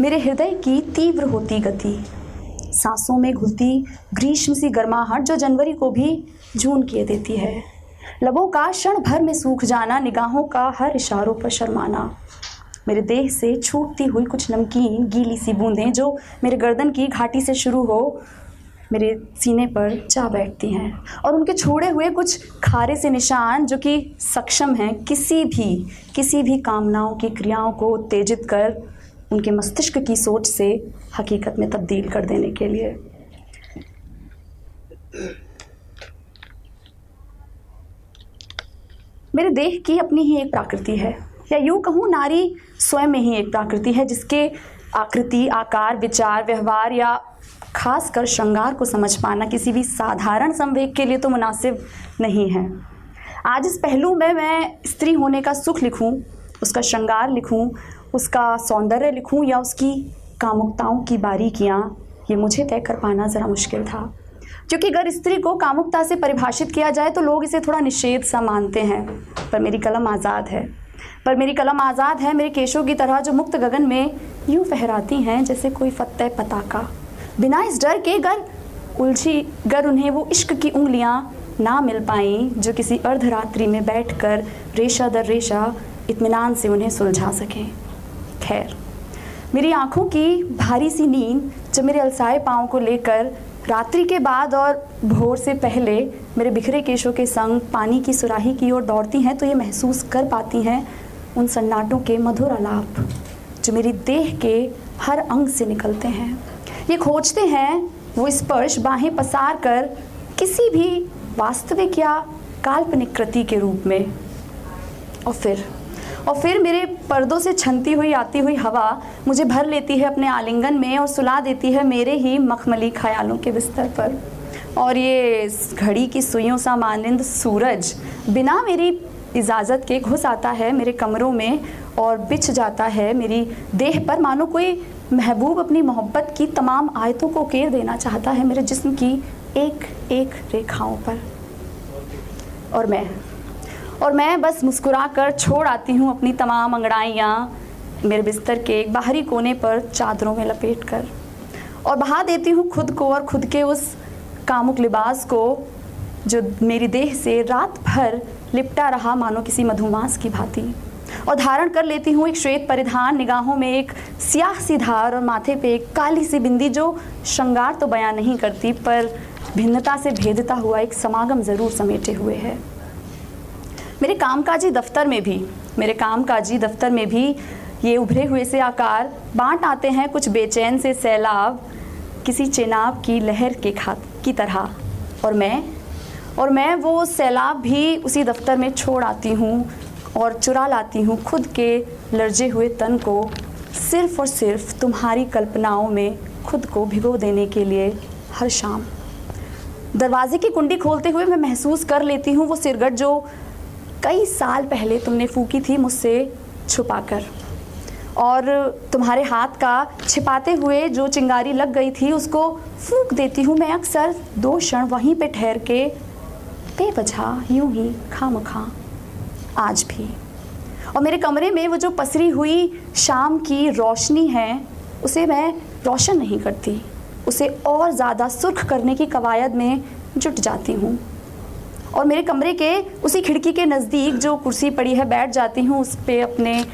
मेरे हृदय की तीव्र होती गति। सांसों में घुलती ग्रीष्म सी गर्माहट जो जनवरी को भी जून किए देती है। लबों का क्षण भर में सूख जाना, निगाहों का हर इशारों पर शर्माना। मेरे देह से छूटती हुई कुछ नमकीन, गीली सी बूंदें जो मेरे गर्दन की घाटी से शुरू हो मेरे सीने पर जा बैठती हैं और उनके छोड़े हुए कुछ खारे से निशान जो कि सक्षम हैं, किसी भी किसी भी कामनाओं की क्रियाओं को उत्तेजित कर उनके मस्तिष्क की सोच से हकीकत में तब्दील कर देने के लिए। मेरे देह की अपनी ही एक प्रकृति है। या यूँ कहूँ, नारी स्वयं में ही एक प्रकृति है, जिसके आकृति, आकार, विचार, व्यवहार या खासकर श्रृंगार को समझ पाना किसी भी साधारण संवेग के लिए तो मुनासिब नहीं है। आज इस पहलू में मैं स्त्री होने का सुख लिखूं, उसका श्रृंगार लिखूं उसका सौंदर्य लिखूं या उसकी कामुकताओं की बारीकियाँ, ये मुझे तय कर पाना ज़रा मुश्किल था। क्योंकि अगर स्त्री को कामुकता से परिभाषित किया जाए तो लोग इसे थोड़ा निषेध सा मानते हैं। पर मेरी कलम आज़ाद है। पर मेरी कलम आज़ाद है मेरे केशों की तरह जो मुक्त गगन में यूँ फहराती हैं जैसे कोई फतेह पताका। बिना इस डर के गर उलझी गर उन्हें वो इश्क की उंगलियाँ ना मिल पाई जो किसी अर्धरात्रि में बैठकर रेशा दर रेशा इत्मीनान से उन्हें सुलझा सकें। खैर, मेरी आँखों की भारी सी नींद जब मेरे अलसाए पाँव को लेकर रात्रि के बाद और भोर से पहले मेरे बिखरे केशों के संग पानी की सुराही की ओर दौड़ती हैं तो ये महसूस कर पाती हैं उन सन्नाटों के मधुर आलाप जो मेरी देह के हर अंग से निकलते हैं। ये खोजते हैं, वो स्पर्श बाहें पसार कर किसी भी वास्तविक या काल्पनिक कृति के रूप में। और फिर और फिर मेरे पर्दों से छनती हुई, आती हुई हवा मुझे भर लेती है अपने आलिंगन में और सुला देती है मेरे ही मखमली ख्यालों के बिस्तर पर। और ये घड़ी की सुइयों सा मानंद सूरज बिना मेरी इजाज़त के घुस आता है मेरे कमरों में और बिछ जाता है मेरी देह पर। मानो कोई महबूब अपनी मोहब्बत की तमाम आयतों को केर देना चाहता है मेरे जिस्म की एक एक रेखाओं पर। और मैं और मैं बस मुस्कुरा कर छोड़ आती हूँ अपनी तमाम अंगड़ाइयाँ मेरे बिस्तर के एक बाहरी कोने पर चादरों में लपेट कर और बहा देती हूँ खुद को और खुद के उस कामुक लिबास को जो मेरी देह से रात भर लिपटा रहा मानो किसी मधुमास की भांति। और धारण कर लेती हूँ एक श्वेत परिधान निगाहों में एक स्याह सी धार और माथे पे एक काली सी बिंदी जो श्रृंगार तो बयां नहीं करती, पर भिन्नता से भेदता हुआ एक समागम ज़रूर समेटे हुए है। मेरे कामकाजी दफ्तर में भी, मेरे कामकाजी दफ्तर में भी ये उभरे हुए से आकार, बांट आते हैं कुछ बेचैन से सैलाब, किसी चेनाब की लहर के खात, की तरह। और मैं और मैं वो सैलाब भी उसी दफ्तर में छोड़ आती हूँ और चुरा लाती हूँ खुद के लर्जे हुए तन को, सिर्फ़ और सिर्फ़ तुम्हारी कल्पनाओं में खुद को भिगो देने के लिए हर शाम। दरवाजे की कुंडी खोलते हुए मैं महसूस कर लेती हूँ वो सिरगट जो कई साल पहले तुमने फूकी थी मुझसे छुपाकर। और तुम्हारे हाथ का छिपाते हुए जो चिंगारी लग गई थी, उसको फूक देती हूँ मैं अक्सर। दो क्षण वहीं पे ठहर के बेवजह यूँ ही खाम खा आज भी। और मेरे कमरे में वो जो पसरी हुई शाम की रोशनी है, उसे मैं रोशन नहीं करती। उसे और ज़्यादा सुर्ख करने की कवायद में जुट जाती हूँ। और मेरे कमरे के उसी खिड़की के नज़दीक जो कुर्सी पड़ी है, बैठ जाती हूँ, उस पर अपने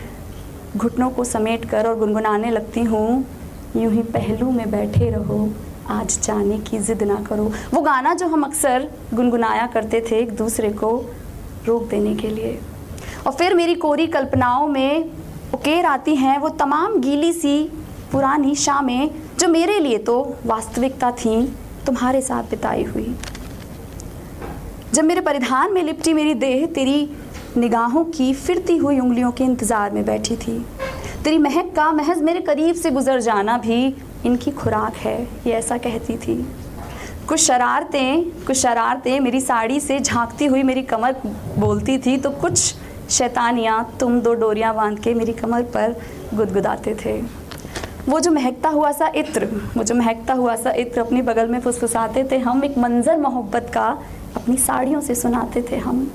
घुटनों को समेट कर और गुनगुनाने लगती हूँ, यूँ ही पहलू में बैठे रहो, आज जाने की ज़िद ना करो। वो गाना जो हम अक्सर गुनगुनाया करते थे एक दूसरे को रोक देने के लिए। और फिर मेरी कोरी कल्पनाओं में उकेर आती हैं, वो तमाम गीली सी पुरानी शामें जो मेरे लिए तो वास्तविकता थी, तुम्हारे साथ बिताई हुई। जब मेरे परिधान में लिपटी मेरी देह तेरी निगाहों की फिरती हुई उंगलियों के इंतज़ार में बैठी थी। तेरी महक का महज मेरे करीब से गुजर जाना भी इनकी खुराक है, ये ऐसा कहती थी। कुछ शरारतें कुछ शरारतें मेरी साड़ी से झांकती हुई मेरी कमर बोलती थी तो कुछ शैतानियाँ तुम दो डोरियाँ बाँध के मेरी कमर पर गुदगुदाते थे। वो जो महकता हुआ सा इत्र, वो जो महकता हुआ सा इत्र अपनी बगल में फुसफुसाते थे, हम एक मंज़र मोहब्बत का अपनी साड़ियों से सुनाते थे हम।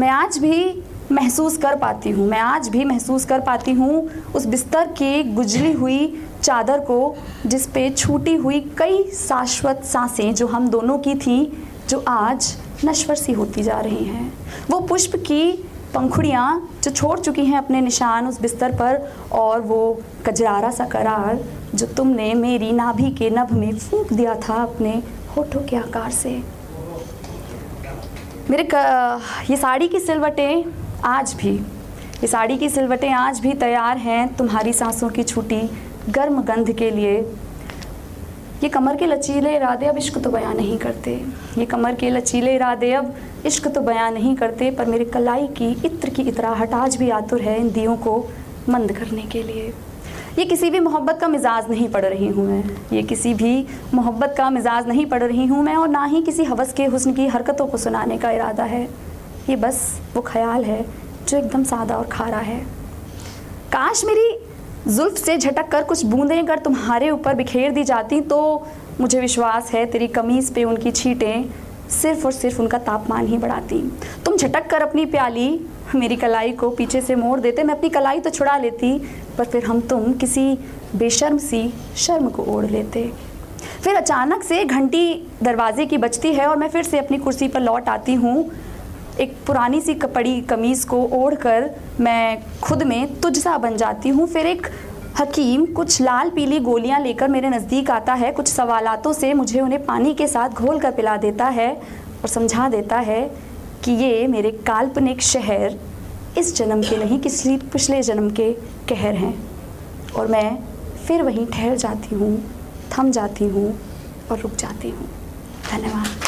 मैं आज भी महसूस कर पाती हूँ, मैं आज भी महसूस कर पाती हूँ उस बिस्तर की गुजली हुई चादर को, जिस पे छूटी हुई कई शाश्वत साँसें जो हम दोनों की थी, जो आज नश्वर सी होती जा रही हैं। वो पुष्प की पंखुड़ियाँ जो छोड़ चुकी हैं अपने निशान उस बिस्तर पर, और वो कजरारा सा करार जो तुमने मेरी नाभि के नभ में फूंक दिया था अपने होठों के आकार से। मेरे ये साड़ी की सिलवटें आज भी, ये साड़ी की सिलवटें आज भी तैयार हैं तुम्हारी सांसों की छूटी, गर्म गंध के लिए। ये कमर के लचीले इरादे अब इश्क तो बयां नहीं करते। ये कमर के लचीले इरादे अब इश्क तो बयां नहीं करते, पर मेरे कलाई की इत्र की इतराहट आज भी आतुर है इन दियों को मंद करने के लिए। ये किसी भी मोहब्बत का मिजाज नहीं पढ़ रही हूँ मैं। ये किसी भी मोहब्बत का मिजाज नहीं पढ़ रही हूँ मैं और ना ही किसी हवस के, हुस्न की हरकतों को सुनाने का इरादा है। ये बस वो ख्याल है जो एकदम सादा और खारा है। काश मेरी जुल्फ से झटक कर कुछ बूंदें अगर तुम्हारे ऊपर बिखेर दी जाती तो मुझे विश्वास है तेरी कमीज़ पे उनकी छीटें सिर्फ़ और सिर्फ़ उनका तापमान ही बढ़ाती तुम झटक कर अपनी प्याली, मेरी कलाई को पीछे से मोड़ देते। मैं अपनी कलाई तो छुड़ा लेती, पर फिर हम तुम किसी बेशर्म सी शर्म को ओढ़ लेते। फिर अचानक से घंटी दरवाजे की बजती है और मैं फिर से अपनी कुर्सी पर लौट आती हूँ। एक पुरानी सी कपड़ी कमीज़ को ओढ़ कर मैं खुद में तुझसा बन जाती हूँ। फिर एक हकीम, कुछ लाल पीली गोलियाँ लेकर मेरे नज़दीक आता है। कुछ सवालातों से मुझे उन्हें पानी के साथ घोल कर पिला देता है और समझा देता है कि ये मेरे काल्पनिक शहर इस जन्म के नहीं, किसी पिछले जन्म के कहर हैं। और मैं फिर वहीं ठहर जाती हूँ, थम जाती हूँ और रुक जाती हूँ। धन्यवाद।